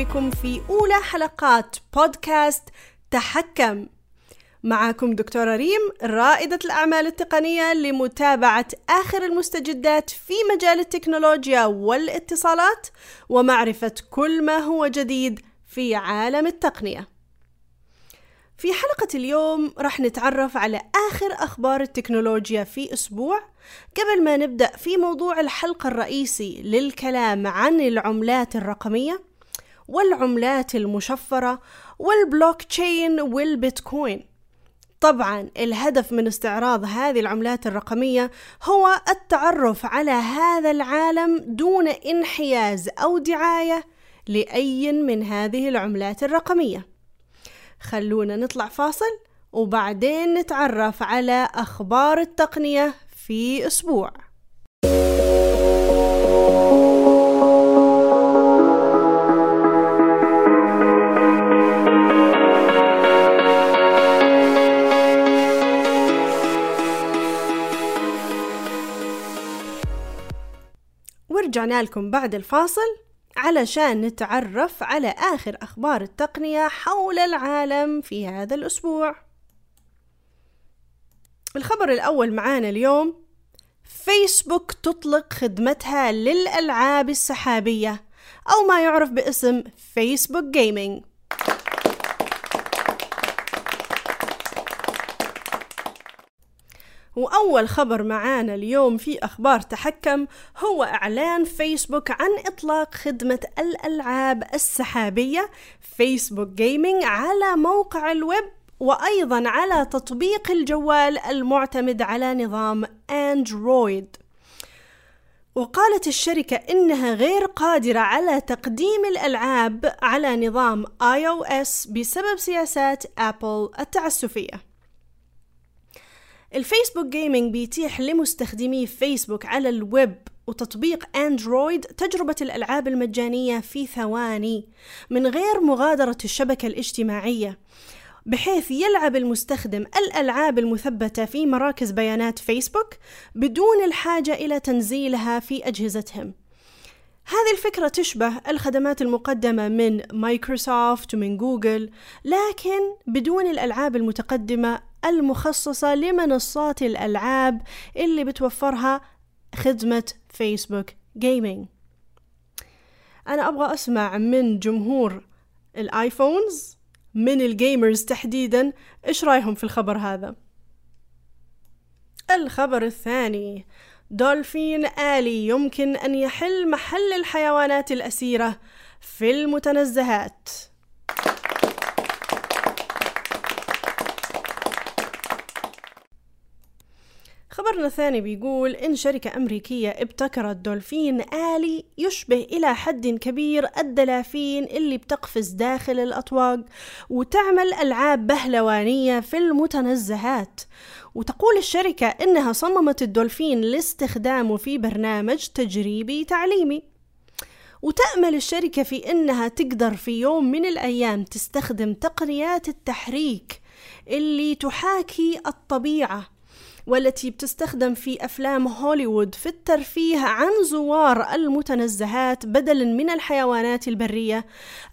بكم في أولى حلقات بودكاست تحكم معكم دكتورة ريم رائدة الأعمال التقنية لمتابعة آخر المستجدات في مجال التكنولوجيا والاتصالات ومعرفة كل ما هو جديد في عالم التقنية. في حلقة اليوم راح نتعرف على آخر أخبار التكنولوجيا في أسبوع قبل ما نبدأ في موضوع الحلقة الرئيسي للكلام عن العملات الرقمية والعملات المشفرة والبلوك تشين والبيتكوين. طبعا الهدف من استعراض هذه العملات الرقمية هو التعرف على هذا العالم دون انحياز أو دعاية لأي من هذه العملات الرقمية. خلونا نطلع فاصل وبعدين نتعرف على أخبار التقنية في أسبوع. ورجعنا لكم بعد الفاصل علشان نتعرف على آخر أخبار التقنية حول العالم في هذا الأسبوع. الخبر الأول معانا اليوم فيسبوك تطلق خدمتها للألعاب السحابية أو ما يعرف باسم فيسبوك جيمنج وأول خبر معانا اليوم في أخبار تحكم هو إعلان فيسبوك عن إطلاق خدمة الألعاب السحابية فيسبوك جيمنج على موقع الويب وأيضا على تطبيق الجوال المعتمد على نظام أندرويد. وقالت الشركة إنها غير قادرة على تقديم الألعاب على نظام iOS بسبب سياسات أبل التعسفية. ال Facebook Gaming بيتيح لمستخدمي فيسبوك على الويب وتطبيق أندرويد تجربة الألعاب المجانية في ثواني من غير مغادرة الشبكة الاجتماعية بحيث يلعب المستخدم الألعاب المثبتة في مراكز بيانات فيسبوك بدون الحاجة إلى تنزيلها في أجهزتهم. هذه الفكرة تشبه الخدمات المقدمة من مايكروسوفت ومن جوجل لكن بدون الألعاب المتقدمة المخصصة لمنصات الألعاب اللي بتوفرها خدمة Facebook Gaming أنا أبغى أسمع من جمهور ال iPhones من ال gamers تحديدا إيش رأيهم في الخبر هذا؟ الخبر الثاني دولفين آلي يمكن أن يحل محل الحيوانات الأسيرة في المتنزهات. خبرنا الثاني بيقول إن شركة أمريكية ابتكرت دولفين آلي يشبه إلى حد كبير الدلافين اللي بتقفز داخل الأطواق وتعمل ألعاب بهلوانية في المتنزهات. وتقول الشركة إنها صممت الدولفين لاستخدامه في برنامج تجريبي تعليمي. وتأمل الشركة في إنها تقدر في يوم من الأيام تستخدم تقنيات التحريك اللي تحاكي الطبيعة والتي بتستخدم في أفلام هوليوود في الترفيه عن زوار المتنزهات بدلا من الحيوانات البرية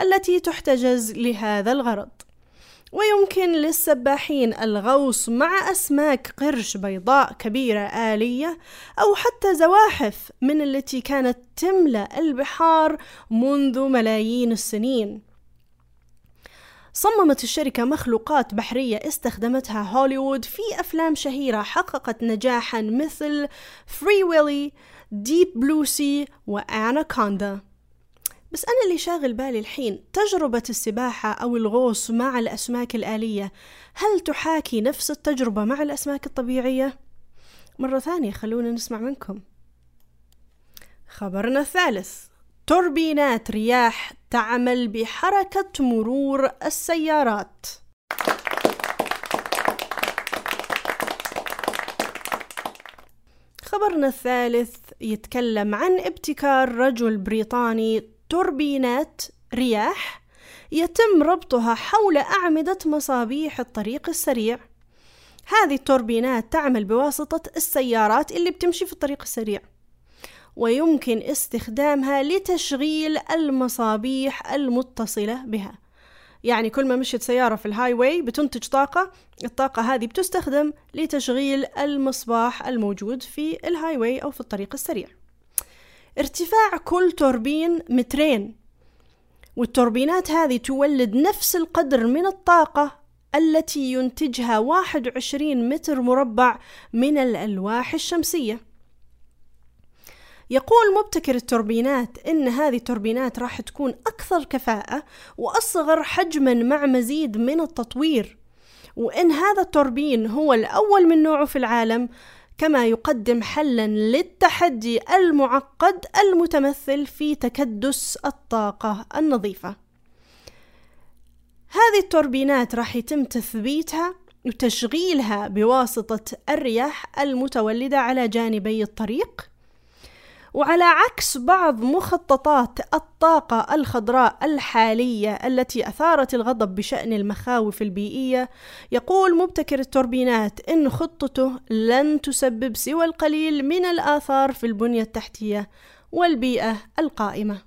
التي تحتجز لهذا الغرض. ويمكن للسباحين الغوص مع أسماك قرش بيضاء كبيرة آلية أو حتى زواحف من التي كانت تملأ البحار منذ ملايين السنين. صممت الشركة مخلوقات بحرية استخدمتها هوليوود في أفلام شهيرة حققت نجاحا مثل Free Willy, Deep Blue Sea و Anaconda بس أنا اللي شاغل بالي الحين تجربة السباحة أو الغوص مع الأسماك الآلية. هل تحاكي نفس التجربة مع الأسماك الطبيعية؟ مرة ثانية خلونا نسمع منكم. خبرنا الثالث. توربينات رياح تعمل بحركة مرور السيارات. خبرنا الثالث يتكلم عن ابتكار رجل بريطاني توربينات رياح يتم ربطها حول أعمدة مصابيح الطريق السريع. هذه التوربينات تعمل بواسطة السيارات اللي بتمشي في الطريق السريع. ويمكن استخدامها لتشغيل المصابيح المتصلة بها. يعني كل ما مشيت سيارة في ال highway بتنتج طاقة الطاقة هذه بتستخدم لتشغيل المصباح الموجود في ال highway أو في الطريق السريع. ارتفاع كل توربين مترين والتوربينات هذه تولد نفس القدر من الطاقة التي ينتجها 21 متر مربع من الألواح الشمسية. يقول مبتكر التوربينات إن هذه التوربينات راح تكون أكثر كفاءة وأصغر حجما مع مزيد من التطوير. وإن هذا التوربين هو الأول من نوعه في العالم كما يقدم حلا للتحدي المعقد المتمثل في تكدس الطاقة النظيفة. هذه التوربينات راح يتم تثبيتها وتشغيلها بواسطة الرياح المتولدة على جانبي الطريق. وعلى عكس بعض مخططات الطاقة الخضراء الحالية التي أثارت الغضب بشأن المخاوف البيئية يقول مبتكر التوربينات إن خطته لن تسبب سوى القليل من الآثار في البنية التحتية والبيئة القائمة.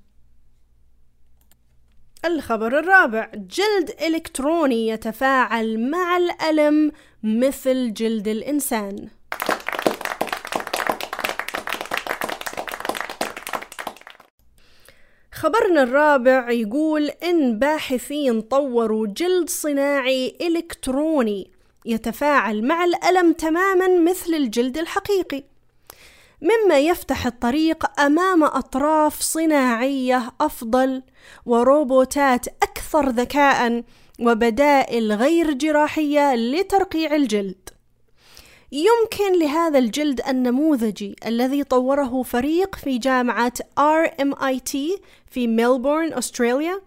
الخبر الرابع جلد إلكتروني يتفاعل مع الألم مثل جلد الإنسان. خبرنا الرابع يقول إن باحثين طوروا جلد صناعي إلكتروني يتفاعل مع الألم تماما مثل الجلد الحقيقي. مما يفتح الطريق أمام أطراف صناعية أفضل وروبوتات أكثر ذكاء وبدائل غير جراحية لترقيع الجلد. يمكن لهذا الجلد النموذجي الذي طوره فريق في جامعة RMIT في ميلبورن أستراليا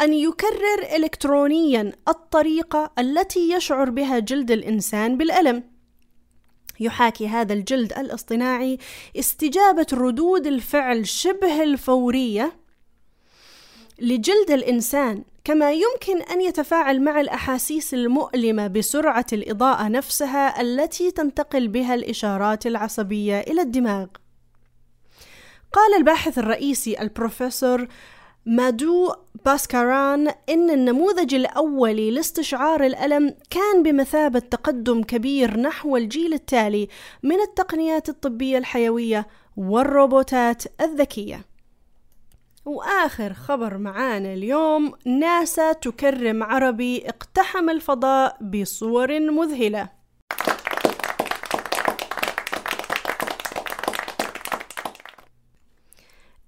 أن يكرر إلكترونيا الطريقة التي يشعر بها جلد الإنسان بالألم. يحاكي هذا الجلد الاصطناعي استجابة ردود الفعل شبه الفورية لجلد الإنسان كما يمكن أن يتفاعل مع الأحاسيس المؤلمة بسرعة الإضاءة نفسها التي تنتقل بها الإشارات العصبية إلى الدماغ. قال الباحث الرئيسي البروفيسور مادو باسكاران إن النموذج الأولي لاستشعار الألم كان بمثابة تقدم كبير نحو الجيل التالي من التقنيات الطبية الحيوية والروبوتات الذكية. وآخر خبر معانا اليوم ناسا تكرم عربي اقتحم الفضاء بصور مذهلة.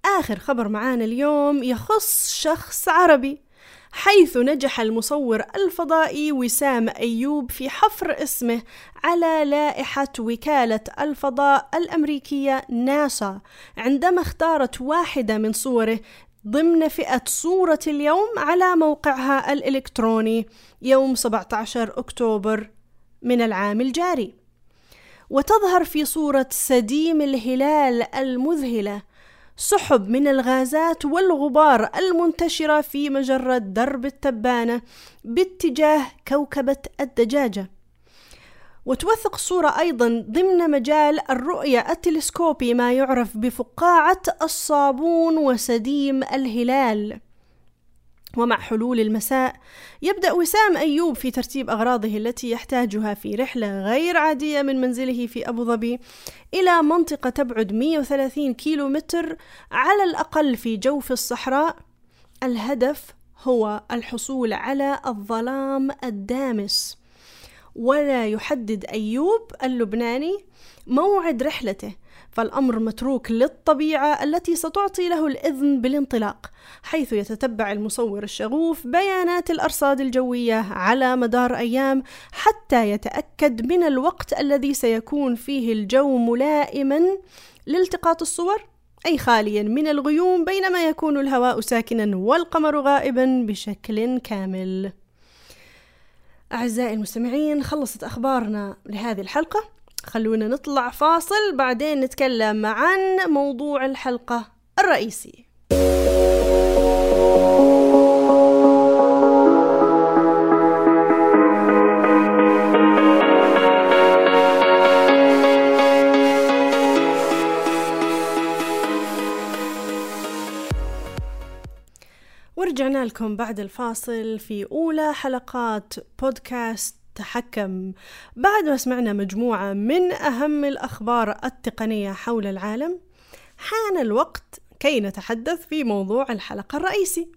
آخر خبر معانا اليوم يخص شخص عربي. حيث نجح المصور الفضائي وسام أيوب في حفر اسمه على لائحة وكالة الفضاء الأمريكية ناسا عندما اختارت واحدة من صوره ضمن فئة صورة اليوم على موقعها الإلكتروني يوم 17 أكتوبر من العام الجاري. وتظهر في صورة سديم الهلال المذهلة سحب من الغازات والغبار المنتشرة في مجرة درب التبانة باتجاه كوكبة الدجاجة. وتوثق الصورة أيضا ضمن مجال الرؤية التلسكوبي ما يعرف بفقاعة الصابون وسديم الهلال. ومع حلول المساء يبدأ وسام أيوب في ترتيب أغراضه التي يحتاجها في رحلة غير عادية من منزله في أبو ظبي إلى منطقة تبعد 130 كيلو متر على الأقل في جوف الصحراء. الهدف هو الحصول على الظلام الدامس. ولا يحدد أيوب اللبناني موعد رحلته فالأمر متروك للطبيعة التي ستعطي له الإذن بالانطلاق حيث يتتبع المصور الشغوف بيانات الأرصاد الجوية على مدار أيام حتى يتأكد من الوقت الذي سيكون فيه الجو ملائما لالتقاط الصور أي خاليا من الغيوم بينما يكون الهواء ساكنا والقمر غائبا بشكل كامل. أعزائي المستمعين خلصت أخبارنا لهذه الحلقة. خلونا نطلع فاصل بعدين نتكلم عن موضوع الحلقة الرئيسي. ورجعنا لكم بعد الفاصل في أولى حلقات بودكاست تحكم بعد ما سمعنا مجموعة من أهم الأخبار التقنية حول العالم حان الوقت كي نتحدث في موضوع الحلقة الرئيسي.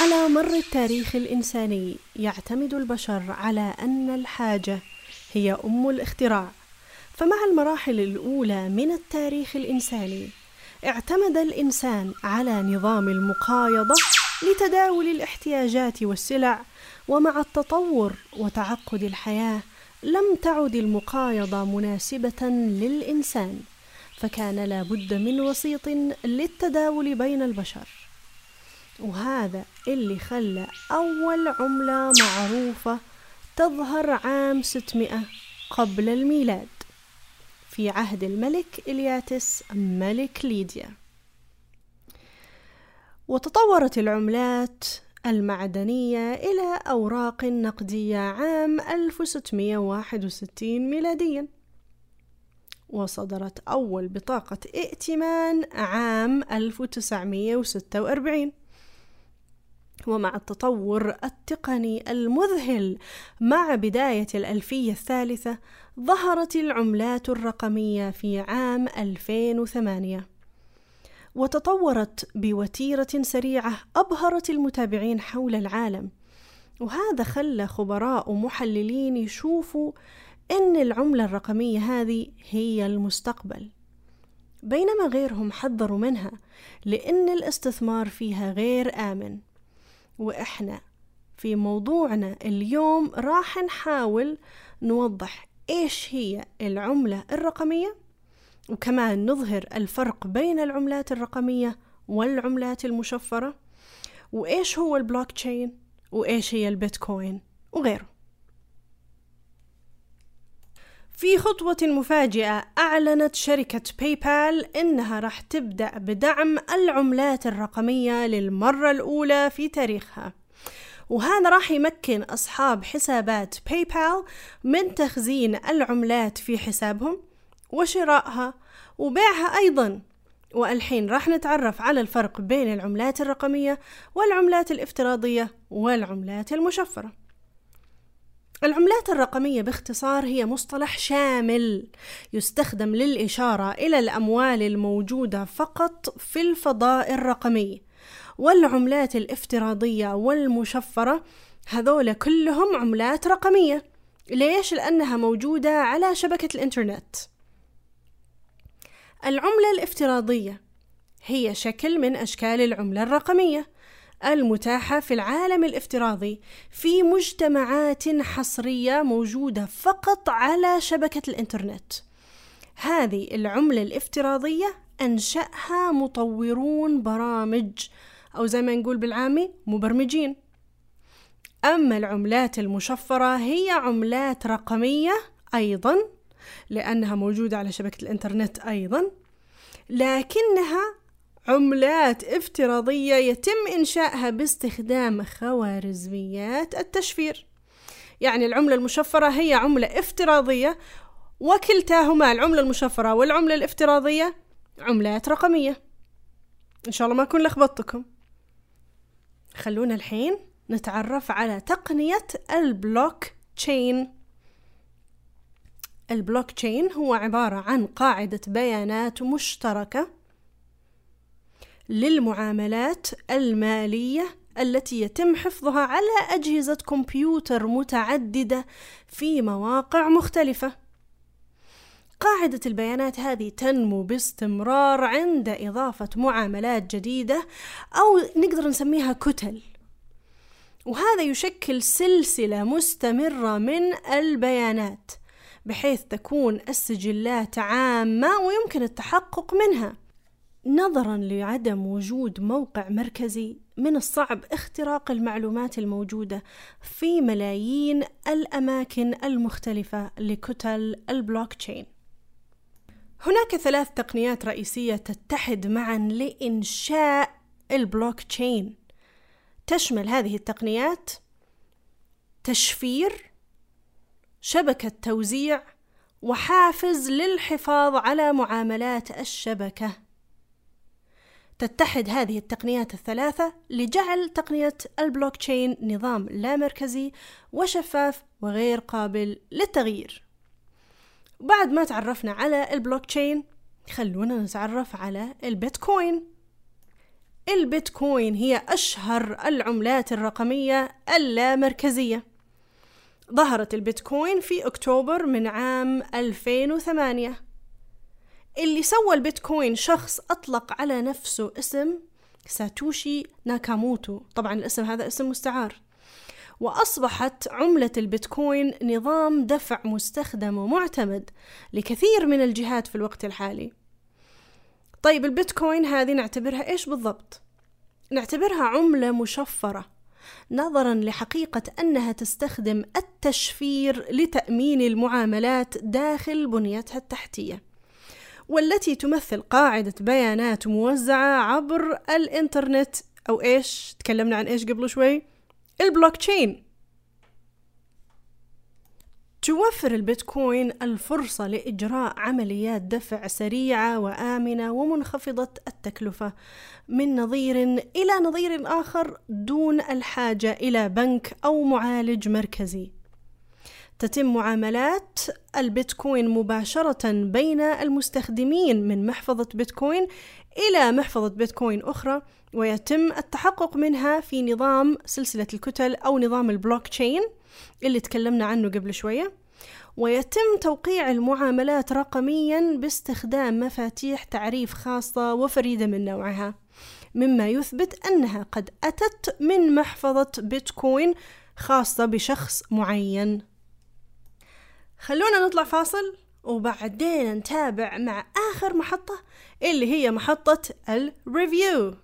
على مر التاريخ الإنساني يعتمد البشر على أن الحاجة هي أم الاختراع. فمع المراحل الأولى من التاريخ الإنساني اعتمد الإنسان على نظام المقايضة لتداول الاحتياجات والسلع ومع التطور وتعقد الحياة لم تعد المقايضة مناسبة للإنسان فكان لا بد من وسيط للتداول بين البشر. وهذا اللي خلى أول عملة معروفة تظهر عام 600 قبل الميلاد في عهد الملك إلياتس ملك ليديا. وتطورت العملات المعدنية إلى أوراق نقدية عام 1661 ميلاديا. وصدرت أول بطاقة ائتمان عام 1946 ومع التطور التقني المذهل مع بداية الألفية الثالثة ظهرت العملات الرقمية في عام 2008 وتطورت بوتيرة سريعة أبهرت المتابعين حول العالم. وهذا خلى خبراء ومحللين يشوفوا إن العملة الرقمية هذه هي المستقبل. بينما غيرهم حذروا منها لأن الاستثمار فيها غير آمن. وإحنا في موضوعنا اليوم راح نحاول نوضح إيش هي العملة الرقمية؟ وكمان نظهر الفرق بين العملات الرقمية والعملات المشفرة وإيش هو البلوك تشين وإيش هي البيتكوين وغيره. في خطوة مفاجئة أعلنت شركة باي بال إنها راح تبدأ بدعم العملات الرقمية للمرة الأولى في تاريخها. وهذا راح يمكن أصحاب حسابات باي بال من تخزين العملات في حسابهم وشرائها وبيعها أيضا. والحين راح نتعرف على الفرق بين العملات الرقمية والعملات الافتراضية والعملات المشفرة. العملات الرقمية باختصار هي مصطلح شامل يستخدم للإشارة إلى الأموال الموجودة فقط في الفضاء الرقمي. والعملات الافتراضية والمشفرة هذول كلهم عملات رقمية. ليش؟ لأنها موجودة على شبكة الإنترنت. العملة الافتراضية هي شكل من أشكال العملة الرقمية المتاحة في العالم الافتراضي في مجتمعات حصرية موجودة فقط على شبكة الإنترنت. هذه العملة الافتراضية أنشأها مطورون برامج أو زي ما نقول بالعامي مبرمجين. أما العملات المشفرة هي عملات رقمية أيضا لأنها موجودة على شبكة الإنترنت أيضا. لكنها عملات افتراضية يتم إنشائها باستخدام خوارزميات التشفير. يعني العملة المشفرة هي عملة افتراضية وكلتاهما العملة المشفرة والعملة الافتراضية عملات رقمية. إن شاء الله ما أكون لخبطتكم. خلونا الحين نتعرف على تقنية البلوك تشين. البلوك تشين هو عبارة عن قاعدة بيانات مشتركة للمعاملات المالية التي يتم حفظها على أجهزة كمبيوتر متعددة في مواقع مختلفة. قاعدة البيانات هذه تنمو باستمرار عند إضافة معاملات جديدة أو نقدر نسميها كتل. وهذا يشكل سلسلة مستمرة من البيانات بحيث تكون السجلات عامة ويمكن التحقق منها. نظرا لعدم وجود موقع مركزي من الصعب اختراق المعلومات الموجودة في ملايين الأماكن المختلفة لكتل البلوك تشين هناك ثلاث تقنيات رئيسية تتحد معا لإنشاء البلوك تشين تشمل هذه التقنيات تشفير شبكة توزيع وحافز للحفاظ على معاملات الشبكة. تتحد هذه التقنيات الثلاثة لجعل تقنية البلوك تشين نظام لا مركزي وشفاف وغير قابل للتغيير. بعد ما تعرفنا على البلوك تشين خلونا نتعرف على البيتكوين. البيتكوين هي أشهر العملات الرقمية اللامركزية ظهرت البيتكوين في أكتوبر من عام 2008 اللي سوى البيتكوين شخص أطلق على نفسه اسم ساتوشي ناكاموتو. طبعا الاسم هذا اسم مستعار. وأصبحت عملة البيتكوين نظام دفع مستخدم ومعتمد لكثير من الجهات في الوقت الحالي. طيب البيتكوين هذه نعتبرها إيش بالضبط؟ نعتبرها عملة مشفرة. نظرا لحقيقة أنها تستخدم التشفير لتأمين المعاملات داخل بنيتها التحتية والتي تمثل قاعدة بيانات موزعة عبر الإنترنت. أو إيش؟ تكلمنا عن إيش قبل شوي؟ البلوك تشين. توفر البيتكوين الفرصة لإجراء عمليات دفع سريعة وآمنة ومنخفضة التكلفة من نظير إلى نظير آخر دون الحاجة إلى بنك أو معالج مركزي. تتم معاملات البيتكوين مباشرة بين المستخدمين من محفظة بيتكوين إلى محفظة بيتكوين أخرى ويتم التحقق منها في نظام سلسلة الكتل أو نظام البلوك تشين اللي تكلمنا عنه قبل شوية. ويتم توقيع المعاملات رقميا باستخدام مفاتيح تعريف خاصة وفريدة من نوعها مما يثبت أنها قد أتت من محفظة بيتكوين خاصة بشخص معين. خلونا نطلع فاصل وبعدين نتابع مع آخر محطة اللي هي محطة الريفيو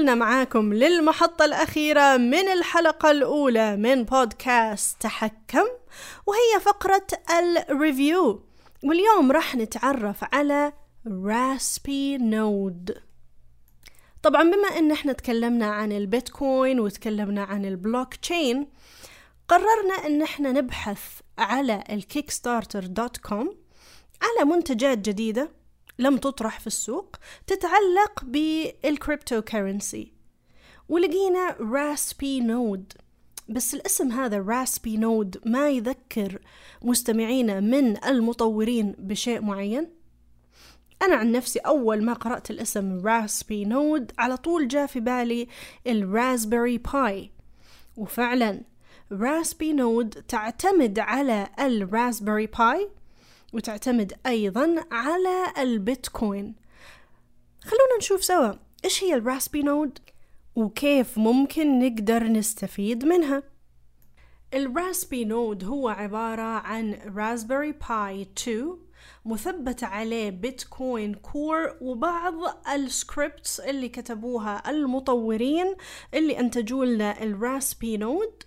وصلنا معاكم للمحطة الأخيرة من الحلقة الأولى من بودكاست تحكم وهي فقرة ال review. واليوم راح نتعرف على RaspNode. طبعا بما إن إحنا تكلمنا عن البيتكوين وتكلمنا عن البلوك تشين قررنا إن إحنا نبحث على ال Kickstarter dot com على منتجات جديدة لم تطرح في السوق تتعلق بال cryptocurrency ولقينا RaspNode. بس الاسم هذا RaspNode ما يذكر مستمعينا من المطورين بشيء معين. أنا عن نفسي أول ما قرأت الاسم RaspNode على طول جاء في بالي ال Raspberry Pi. وفعلا RaspNode تعتمد على ال Raspberry Pi وتعتمد أيضا على البيتكوين. خلونا نشوف سوا إيش هي ال RaspNode؟ وكيف ممكن نقدر نستفيد منها؟ ال RaspNode هو عبارة عن Raspberry Pi 2 مثبت عليه Bitcoin Core وبعض ال scripts اللي كتبوها المطورين اللي أنتجوا لنا ال RaspNode.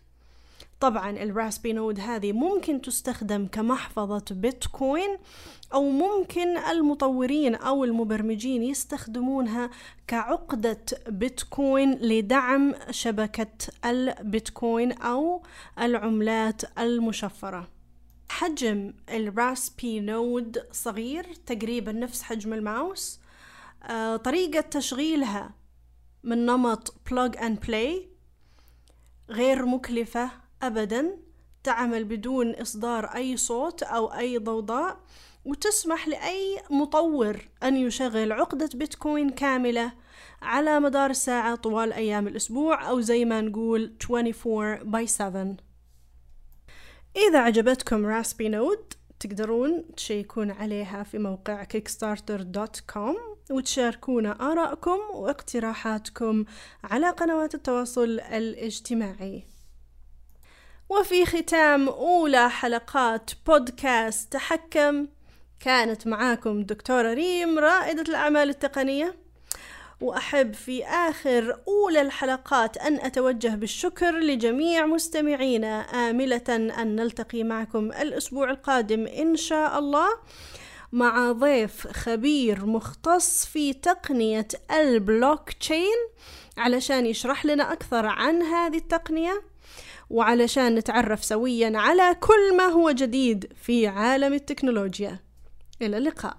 طبعا ال RaspNode هذه ممكن تستخدم كمحفظة بيتكوين أو ممكن المطورين أو المبرمجين يستخدمونها كعقدة بيتكوين لدعم شبكة البيتكوين أو العملات المشفرة. حجم الراسبي نود صغير تقريبا نفس حجم الماوس. آه، طريقة تشغيلها من نمط plug and play غير مكلفة أبدا تعمل بدون إصدار أي صوت أو أي ضوضاء وتسمح لأي مطور أن يشغل عقدة بيتكوين كاملة على مدار الساعة طوال أيام الأسبوع أو زي ما نقول 24 by 7 إذا عجبتكم راسبي نود تقدرون تشيكون عليها في موقع kickstarter.com وتشاركونا آراءكم واقتراحاتكم على قنوات التواصل الاجتماعي. وفي ختام أولى حلقات بودكاست تحكم. كانت معاكم دكتورة ريم رائدة الأعمال التقنية. وأحب في آخر أولى الحلقات أن أتوجه بالشكر لجميع مستمعينا. آملة أن نلتقي معكم الأسبوع القادم إن شاء الله مع ضيف خبير مختص في تقنية البلوك تشين علشان يشرح لنا أكثر عن هذه التقنية وعلشان نتعرف سويا على كل ما هو جديد في عالم التكنولوجيا. إلى اللقاء.